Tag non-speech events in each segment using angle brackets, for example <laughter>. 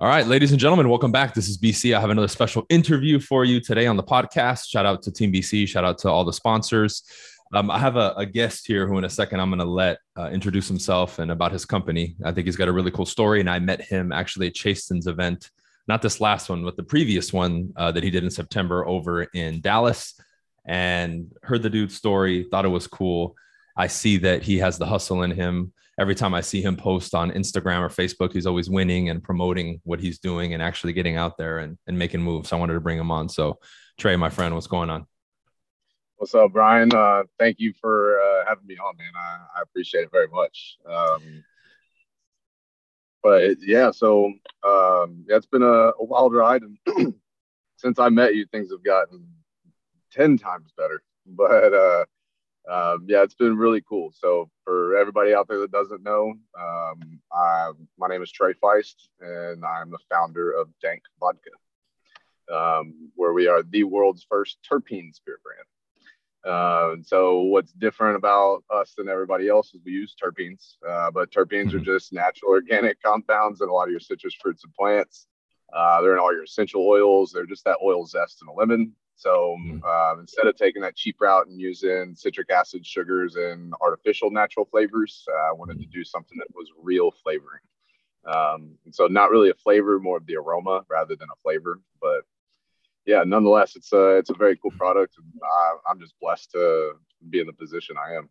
All right, ladies and gentlemen, welcome back. This is BC. I have another special interview for you today on the podcast. Shout out to Team BC. Shout out to all the sponsors. Um, I have a, a, guest here who, in a second, I'm going to let uh, introduce himself and about his company. I think he's got a really cool story, and I met him actually at Chasten's event, not this last one, but the previous one uh, that he did in September over in Dallas, and heard the dude's story. Thought it was cool. I see that he has the hustle in him every time I see him post on Instagram or Facebook, he's always winning and promoting what he's doing and actually getting out there and, and making moves. I wanted to bring him on. So Trea, my friend, what's going on? What's up, Brian? Uh, thank you for uh, having me on, man. I, I appreciate it very much. Um, but yeah, so um, yeah, it's been a, a wild ride, and <clears throat> since I met you, things have gotten ten times better. But uh, um, yeah, it's been really cool. So for everybody out there that doesn't know, um, I, my name is Trea Feist, and I'm the founder of Dank Vodka, um, where we are the world's first terpene spirit brand. Uh, so what's different about us than everybody else is we use terpenes, uh, but terpenes mm-hmm. are just natural organic compounds in a lot of your citrus fruits and plants. Uh, they're in all your essential oils. They're just that oil zest in a lemon. So mm. um, instead of taking that cheap route and using citric acid, sugars, and artificial natural flavors, uh, I wanted to do something that was real flavoring. Um, so not really a flavor, more of the aroma rather than a flavor. But yeah, nonetheless, it's a it's a very cool product, I, I'm just blessed to be in the position I am.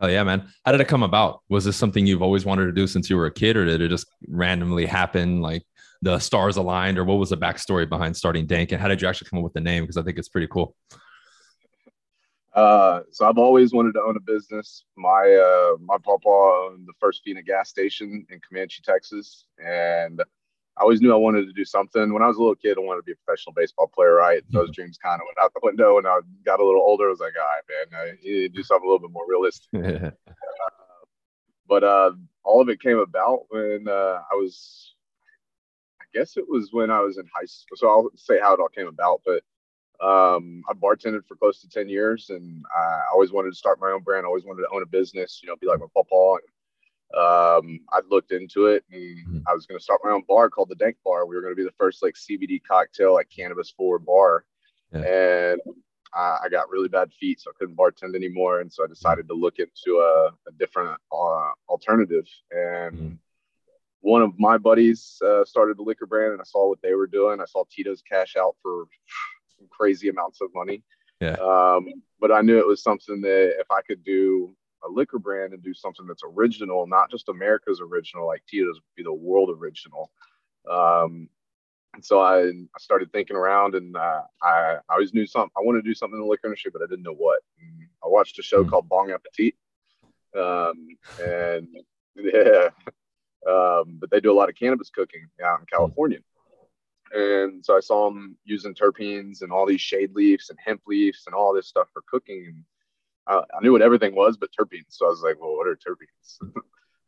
Oh yeah, man! How did it come about? Was this something you've always wanted to do since you were a kid, or did it just randomly happen? Like the stars aligned, or what was the backstory behind starting Dank, and how did you actually come up with the name? Because I think it's pretty cool. Uh, so I've always wanted to own a business. My uh, my papa owned the first Fina gas station in Comanche, Texas, and I always knew I wanted to do something. When I was a little kid, I wanted to be a professional baseball player. Right, those dreams kind of went out the window. When I got a little older, I was like, all right, man, I need to do something a little bit more realistic. <laughs> uh, but uh, all of it came about when uh, I was guess it was when I was in high school. So I'll say how it all came about, but um, I bartended for close to 10 years and I always wanted to start my own brand. I always wanted to own a business, you know, be like my papa. And um, I looked into it and mm-hmm. I was going to start my own bar called the Dank Bar. We were going to be the first like CBD cocktail, like cannabis forward bar. Yeah. And I, I, got really bad feet, so I couldn't bartend anymore. And so I decided to look into a, a different uh, alternative. And mm-hmm one of my buddies uh, started the liquor brand and I saw what they were doing. I saw Tito's cash out for crazy amounts of money. Yeah. Um, but I knew it was something that if I could do a liquor brand and do something that's original, not just America's original, like Tito's would be the world original. Um, and so I, I started thinking around and uh, I, I always knew something. I wanted to do something in the liquor industry, but I didn't know what. And I watched a show mm. called Bong Appetit. Um, and <laughs> yeah, um, but they do a lot of cannabis cooking out in California. And so I saw them using terpenes and all these shade leaves and hemp leaves and all this stuff for cooking. And I, I knew what everything was, but terpenes. So I was like, well, what are terpenes? <laughs>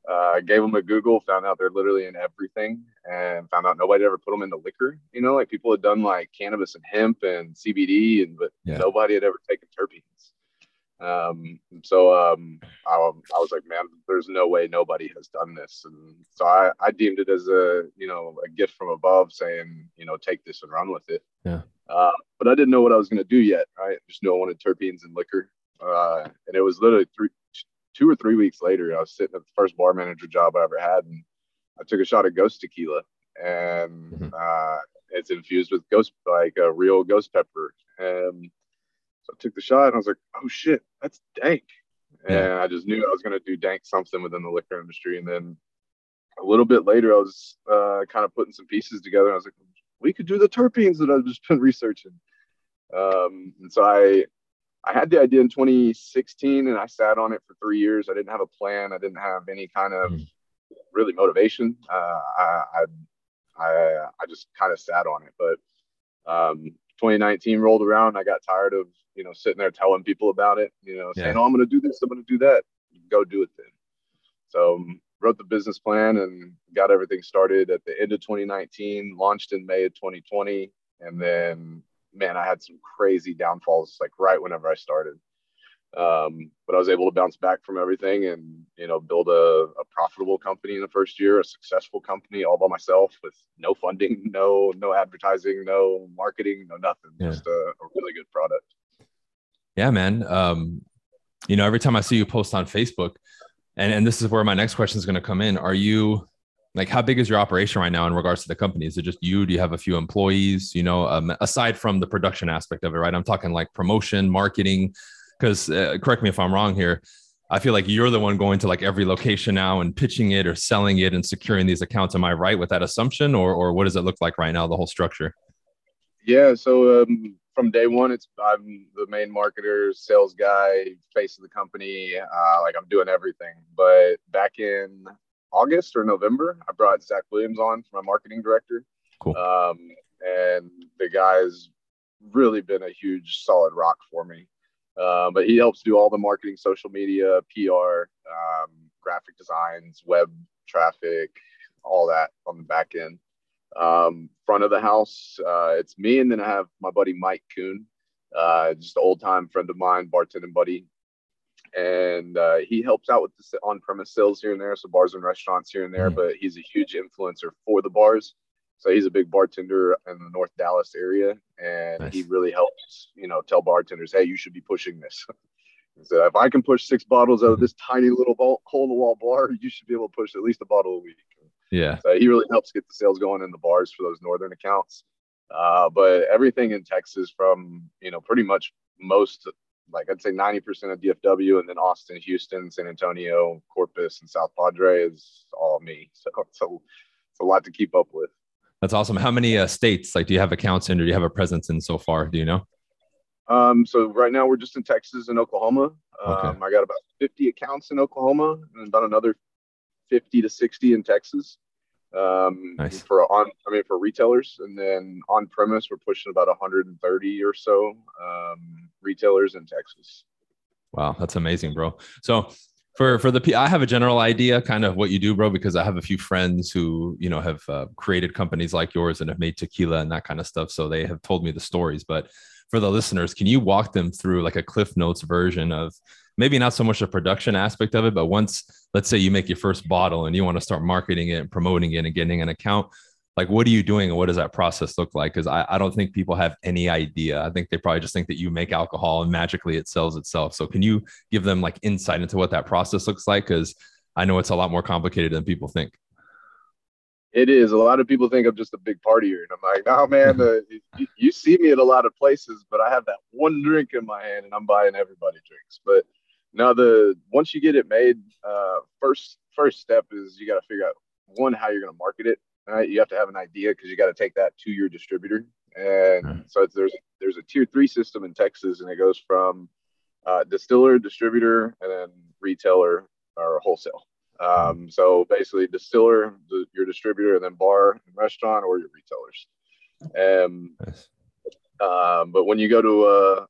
uh, I gave them a Google, found out they're literally in everything, and found out nobody ever put them into liquor. You know, like people had done like cannabis and hemp and CBD, and but yeah. nobody had ever taken terpenes. Um, so um, I, I, was like, man, there's no way nobody has done this. And so I, I deemed it as a, you know, a gift from above saying, you know, take this and run with it. Yeah. Uh, but I didn't know what I was going to do yet. Right. I just knew I wanted terpenes and liquor. Uh, and it was literally three, two or three weeks later, I was sitting at the first bar manager job I ever had. And I took a shot of ghost tequila and, mm-hmm. uh, it's infused with ghost, like a real ghost pepper. And so I took the shot and I was like, oh shit, that's dank. Yeah. And I just knew I was going to do dank something within the liquor industry. And then a little bit later, I was uh, kind of putting some pieces together. I was like, we could do the terpenes that I've just been <laughs> researching. Um, and so I, I had the idea in 2016 and I sat on it for three years. I didn't have a plan. I didn't have any kind of mm. really motivation. Uh, I, I, I, I just kind of sat on it, but um, 2019 rolled around. I got tired of you know, sitting there telling people about it, you know, saying, yeah. "Oh, I'm going to do this, I'm going to do that." Go do it then. So um, wrote the business plan and got everything started at the end of 2019. Launched in May of 2020, and then man, I had some crazy downfalls like right whenever I started. Um, but I was able to bounce back from everything and you know build a, a, profitable company in the first year, a successful company all by myself with no funding, <laughs> no no advertising, no marketing, no nothing, yeah. just a, a, really good product. Yeah, man. Um, you know, every time I see you post on Facebook, and and this is where my next question is going to come in. Are you like how big is your operation right now in regards to the company? Is it just you? Do you have a few employees? You know, um, aside from the production aspect of it, right? I'm talking like promotion, marketing because uh, correct me if I'm wrong here. I feel like you're the one going to like every location now and pitching it or selling it and securing these accounts. Am I right with that assumption, or or what does it look like right now? The whole structure. Yeah. So um, from day one, it's I'm the main marketer, sales guy, face of the company. Uh, like I'm doing everything. But back in August or November, I brought Zach Williams on for my marketing director. Cool. Um, and the guy's really been a huge solid rock for me. Uh, but he helps do all the marketing, social media, PR, um, graphic designs, web traffic, all that on the back end. Um, front of the house, uh, it's me, and then I have my buddy Mike Kuhn, uh, just an old time friend of mine, bartending buddy, and uh, he helps out with the on-premise sales here and there, so bars and restaurants here and there. Mm-hmm. But he's a huge influencer for the bars. So he's a big bartender in the North Dallas area, and nice. he really helps, you know, tell bartenders, hey, you should be pushing this. <laughs> so if I can push six bottles out of this tiny little hole in the wall bar, you should be able to push at least a bottle a week. Yeah. So he really helps get the sales going in the bars for those northern accounts. Uh, but everything in Texas, from you know, pretty much most, like I'd say, ninety percent of DFW, and then Austin, Houston, San Antonio, Corpus, and South Padre is all me. <laughs> So it's a, it's a lot to keep up with. That's awesome. How many uh, states like do you have accounts in, or do you have a presence in so far? Do you know? Um, so right now we're just in Texas and Oklahoma. Okay. Um, I got about 50 accounts in Oklahoma and about another 50 to 60 in Texas. Um, nice. for on, I mean, for retailers and then on premise, we're pushing about 130 or so, um, retailers in Texas. Wow. That's amazing, bro. So for for the I have a general idea kind of what you do, bro, because I have a few friends who you know have uh, created companies like yours and have made tequila and that kind of stuff. So they have told me the stories. But for the listeners, can you walk them through like a Cliff Notes version of maybe not so much the production aspect of it, but once let's say you make your first bottle and you want to start marketing it and promoting it and getting an account, like what are you doing and what does that process look like? Because I, I don't think people have any idea. I think they probably just think that you make alcohol and magically it sells itself. So can you give them like insight into what that process looks like? Because i know it's a lot more complicated than people think. It is. A lot of people think i'm just a big partier and i'm like no man <laughs> uh, you, you see me at a lot of places but i have that one drink in my hand and i'm buying everybody drinks. But now the once you get it made uh, first first step is you got to figure out one how you're going to market it right? You have to have an idea because you got to take that to your distributor. And right. so there's there's a tier three system in Texas, and it goes from uh, distiller, distributor, and then retailer or wholesale. Um, so basically, distiller, the, your distributor, and then bar and restaurant, or your retailers. Um, nice. um, but when you go to uh,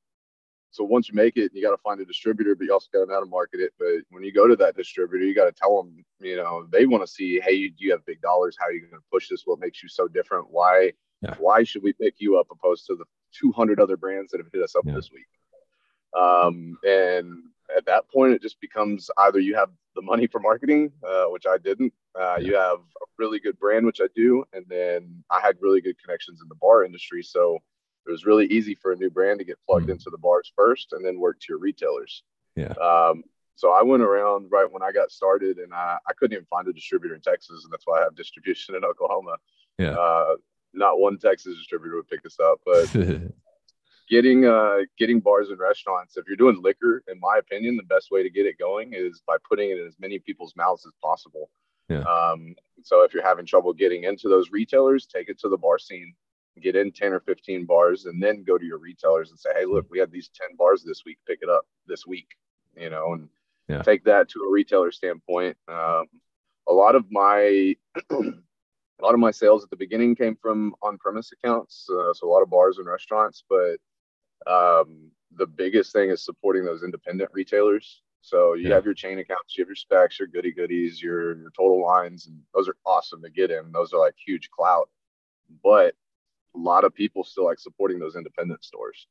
so once you make it, you got to find a distributor, but you also got to know how to market it. But when you go to that distributor, you got to tell them, you know, they want to see, hey, you, you have big dollars. How are you going to push this? What makes you so different? Why? Yeah. Why should we pick you up opposed to the 200 other brands that have hit us up yeah. this week? Um, and at that point, it just becomes either you have the money for marketing, uh, which I didn't. Uh, yeah. You have a really good brand, which I do, and then I had really good connections in the bar industry, so it was really easy for a new brand to get plugged mm-hmm. into the bars first and then work to your retailers. Yeah. Um, so I went around right when I got started and I, I couldn't even find a distributor in Texas. And that's why I have distribution in Oklahoma. Yeah. Uh, not one Texas distributor would pick us up, but <laughs> getting, uh, getting bars and restaurants, if you're doing liquor, in my opinion, the best way to get it going is by putting it in as many people's mouths as possible. Yeah. Um, so if you're having trouble getting into those retailers, take it to the bar scene get in 10 or 15 bars and then go to your retailers and say hey look we had these 10 bars this week. Pick it up this week you know and yeah. take that to a retailer standpoint. Um, a lot of my <clears throat> a lot of my sales at the beginning came from on-premise accounts uh, so a lot of bars and restaurants but um, the biggest thing is supporting those independent retailers. So you yeah. have your chain accounts you have your Spec's your Goody Goodies your your Total Wines and those are awesome to get in. Those are like huge clout. But lot of people still like supporting those independent stores.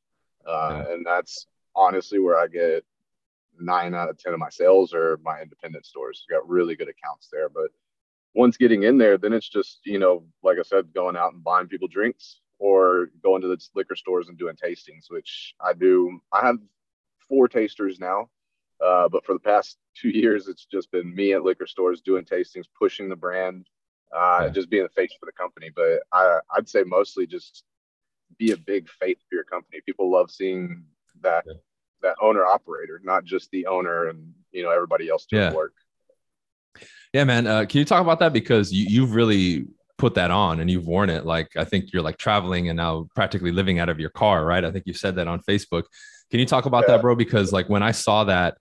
Uh, yeah. And that's honestly where I get nine out of ten of my sales are my independent stores. got really good accounts there, but once getting in there, then it's just you know, like I said, going out and buying people drinks or going to the liquor stores and doing tastings, which I do. I have four tasters now, uh, but for the past two <laughs> years, it's just been me at liquor stores doing tastings, pushing the brand, uh, yeah. just being the face for the company. But I, I'd say mostly just be a big face for your company. People love seeing that yeah. that owner operator, not just the owner and you know everybody else doing yeah. work. Yeah, man. Uh, can you talk about that because you, you've really put that on and you've worn it like i think you're like traveling and now practically living out of your car right i think you said that on facebook can you talk about yeah. that bro because like when i saw that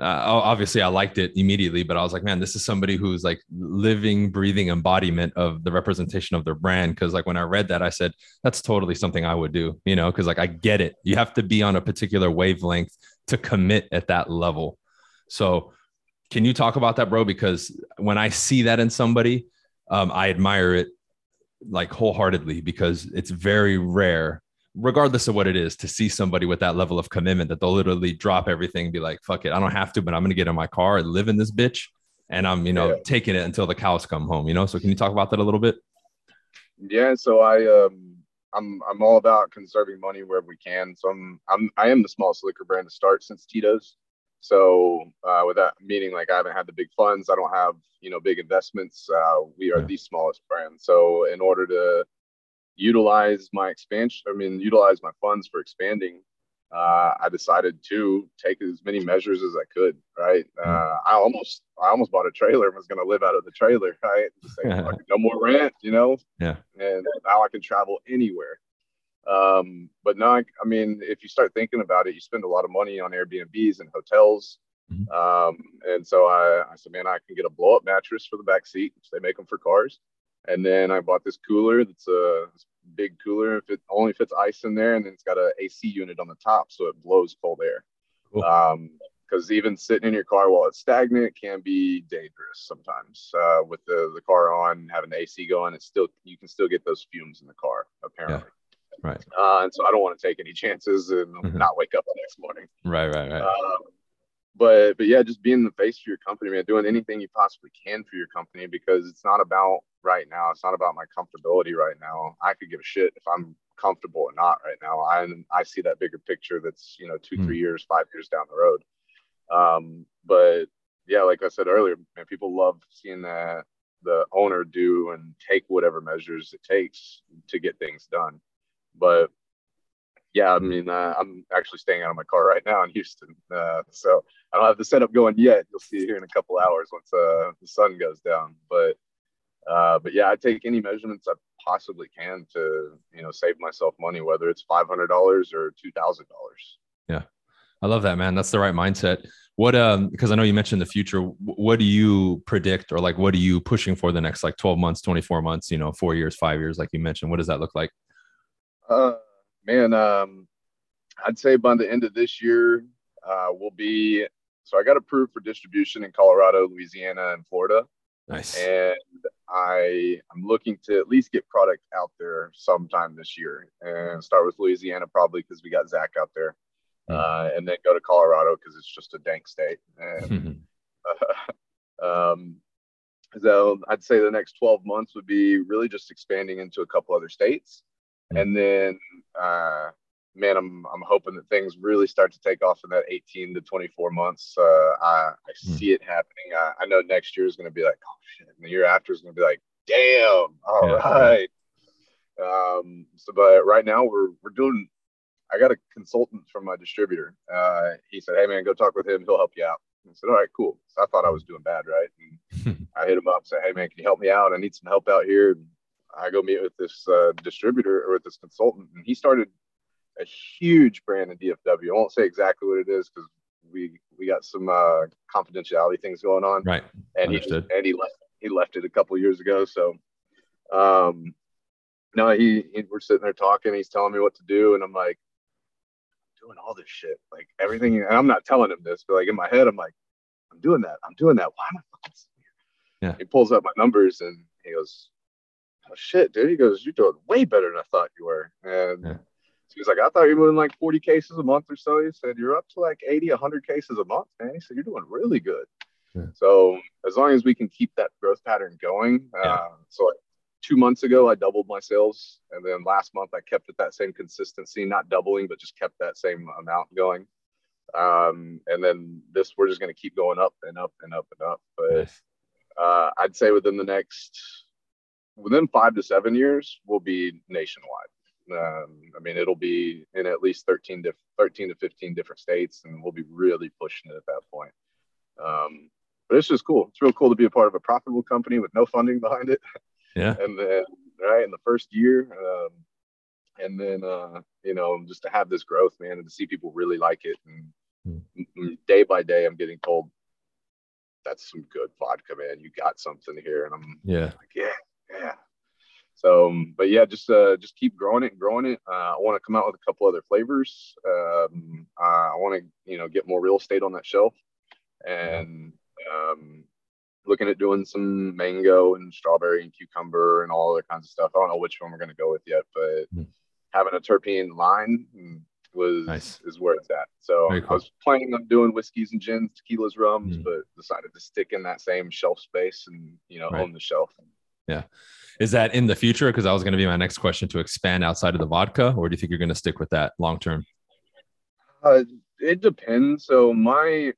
uh, obviously I liked it immediately, but I was like, man, this is somebody who's like living, breathing embodiment of the representation of their brand. Cause like when I read that, I said, that's totally something I would do, you know, cause like I get it. You have to be on a particular wavelength to commit at that level. So can you talk about that, bro? Because when I see that in somebody, um, I admire it like wholeheartedly because it's very rare regardless of what it is, to see somebody with that level of commitment that they'll literally drop everything and be like, fuck it, I don't have to, but I'm going to get in my car and live in this bitch. And I'm, you know, yeah. taking it until the cows come home, you know? So can you talk about that a little bit? Yeah. So I, um, I'm, I'm all about conserving money wherever we can. So I'm, I'm, I am the smallest liquor brand to start since Tito's. So uh, with that meaning, like I haven't had the big funds, I don't have, you know, big investments. Uh, we are yeah. the smallest brand. So in order to utilize my expansion, I mean, utilize my funds for expanding, uh, I decided to take as many measures as I could. Right. Hmm. Uh, I almost, I almost bought a trailer and was going to live out of the trailer. Right. Say, <laughs> no more rent, you know? Yeah. And now I can travel anywhere. Um, but now, I, I mean, if you start thinking about it, you spend a lot of money on Airbnbs and hotels. Mm-hmm. Um, and so I, I said, man, I can get a blow up mattress for the back seat, which they make them for cars. And then I bought this cooler that's a big cooler. If it only fits ice in there, and then it's got an AC unit on the top, so it blows cold air. Cool. Um, because even sitting in your car while it's stagnant can be dangerous sometimes. Uh, with the the car on, having the AC going, it's still you can still get those fumes in the car apparently. Yeah. Right. Uh, and so I don't want to take any chances and mm-hmm. not wake up the next morning. Right, right, right. Um, but but yeah, just being the face for your company, man, doing anything you possibly can for your company because it's not about right now. It's not about my comfortability right now. I could give a shit if I'm comfortable or not right now. I I see that bigger picture that's you know two, mm. three years, five years down the road. Um, but yeah, like I said earlier, man, people love seeing that the owner do and take whatever measures it takes to get things done. But yeah, I mean, uh, I'm actually staying out of my car right now in Houston, uh, so I don't have the setup going yet. You'll see it here in a couple hours once uh, the sun goes down. But uh, but yeah, I take any measurements I possibly can to you know save myself money, whether it's five hundred dollars or two thousand dollars. Yeah, I love that, man. That's the right mindset. What um because I know you mentioned the future. What do you predict or like what are you pushing for the next like twelve months, twenty four months, you know, four years, five years, like you mentioned? What does that look like? Uh man, um, I'd say by the end of this year, uh, we'll be. So I got approved for distribution in Colorado, Louisiana, and Florida. Nice. And I I'm looking to at least get product out there sometime this year, and start with Louisiana probably because we got Zach out there, mm-hmm. uh, and then go to Colorado because it's just a dank state. And uh, <laughs> <laughs> um, so I'd say the next 12 months would be really just expanding into a couple other states and then, uh, man, I'm I'm hoping that things really start to take off in that 18 to 24 months. Uh, I, I hmm. see it happening. I, I know next year is going to be like, oh shit, and the year after is going to be like, damn, <laughs> all yeah. right. Um, so, but right now we're we're doing. I got a consultant from my distributor. Uh, he said, "Hey man, go talk with him. He'll help you out." I said, "All right, cool." So I thought I was doing bad, right? And <laughs> I hit him up, said, "Hey man, can you help me out? I need some help out here." I go meet with this uh, distributor or with this consultant, and he started a huge brand in DFW. I won't say exactly what it is because we we got some uh, confidentiality things going on. Right. And Understood. he and he left he left it a couple years ago. So, um, no, he, he we're sitting there talking. He's telling me what to do, and I'm like, I'm doing all this shit, like everything. And I'm not telling him this, but like in my head, I'm like, I'm doing that. I'm doing that. Why am I fucking here? Yeah. He pulls up my numbers and he goes, oh, shit, dude. He goes, you're doing way better than I thought you were. And yeah. He was like, I thought you were doing like 40 cases a month or so. He said, You're up to like 80, 100 cases a month, man. He said, You're doing really good. Yeah. So as long as we can keep that growth pattern going. Yeah. Uh, so like two months ago, I doubled my sales. And then last month, I kept it that same consistency, not doubling, but just kept that same amount going. Um, and then this, we're just going to keep going up and up and up and up. But nice. uh, I'd say within the next, within five to seven years, we'll be nationwide. Um, I mean, it'll be in at least 13 to 13 to 15 different states, and we'll be really pushing it at that point. Um, but it's just cool. It's real cool to be a part of a profitable company with no funding behind it. Yeah. <laughs> and then, right in the first year, um, and then, uh, you know, just to have this growth, man, and to see people really like it. And mm. day by day, I'm getting told, that's some good vodka, man. You got something here. And I'm yeah, like, yeah, yeah. So, um, but yeah, just uh, just keep growing it and growing it. Uh, I want to come out with a couple other flavors. Um, I want to, you know, get more real estate on that shelf, and um, looking at doing some mango and strawberry and cucumber and all other kinds of stuff. I don't know which one we're going to go with yet, but mm. having a terpene line was nice. is where it's at. So cool. I was planning on doing whiskeys and gins, tequilas, rums, mm. but decided to stick in that same shelf space and you know right. own the shelf. Yeah. Is that in the future? Because that was going to be my next question to expand outside of the vodka, or do you think you're going to stick with that long term? Uh, it depends. So my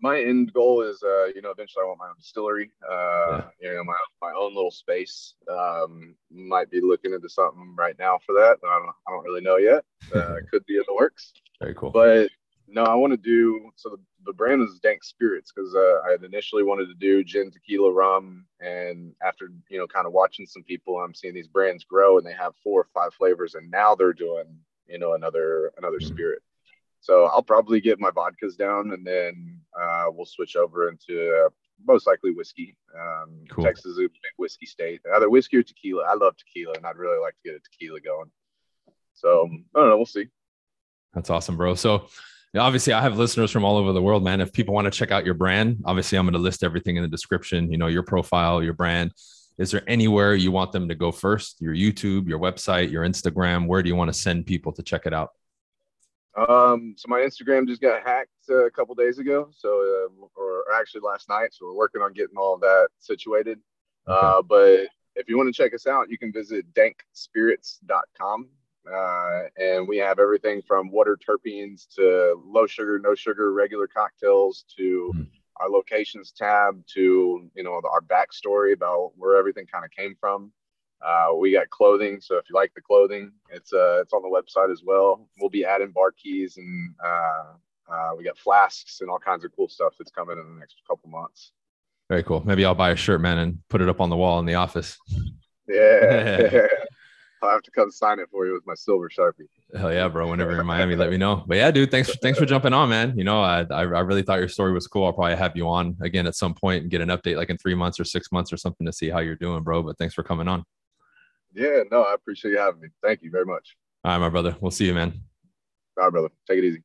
my end goal is, uh, you know, eventually I want my own distillery. Uh, yeah. You know, my my own little space. Um, might be looking into something right now for that. I don't, I don't really know yet. Uh, <laughs> could be in the works. Very cool. But no, I want to do so. The, the brand is Dank Spirits because uh, I had initially wanted to do gin, tequila, rum, and after you know, kind of watching some people, I'm seeing these brands grow and they have four or five flavors, and now they're doing you know another another spirit. So I'll probably get my vodkas down, and then uh, we'll switch over into uh, most likely whiskey. Um, cool. Texas is a big whiskey state. Either whiskey or tequila. I love tequila, and I'd really like to get a tequila going. So I don't know. We'll see. That's awesome, bro. So obviously I have listeners from all over the world, man. If people want to check out your brand, obviously I'm going to list everything in the description, you know, your profile, your brand. Is there anywhere you want them to go first? Your YouTube, your website, your Instagram, where do you want to send people to check it out? Um, so my Instagram just got hacked uh, a couple days ago. So, uh, or actually last night. So we're working on getting all of that situated. Okay. Uh, but if you want to check us out, you can visit dankspirits.com. Uh, and we have everything from water terpenes to low sugar, no sugar, regular cocktails to mm. our locations tab to, you know, our backstory about where everything kind of came from. Uh, we got clothing, so if you like the clothing, it's uh, it's on the website as well. We'll be adding bar keys and uh, uh, we got flasks and all kinds of cool stuff that's coming in the next couple months. Very cool. Maybe I'll buy a shirt, man, and put it up on the wall in the office. Yeah. <laughs> <laughs> I'll have to come sign it for you with my silver sharpie. Hell yeah, bro! Whenever you're in Miami, let me know. But yeah, dude, thanks thanks for jumping on, man. You know, I I really thought your story was cool. I'll probably have you on again at some point and get an update, like in three months or six months or something, to see how you're doing, bro. But thanks for coming on. Yeah, no, I appreciate you having me. Thank you very much. All right, my brother. We'll see you, man. All right, brother. Take it easy.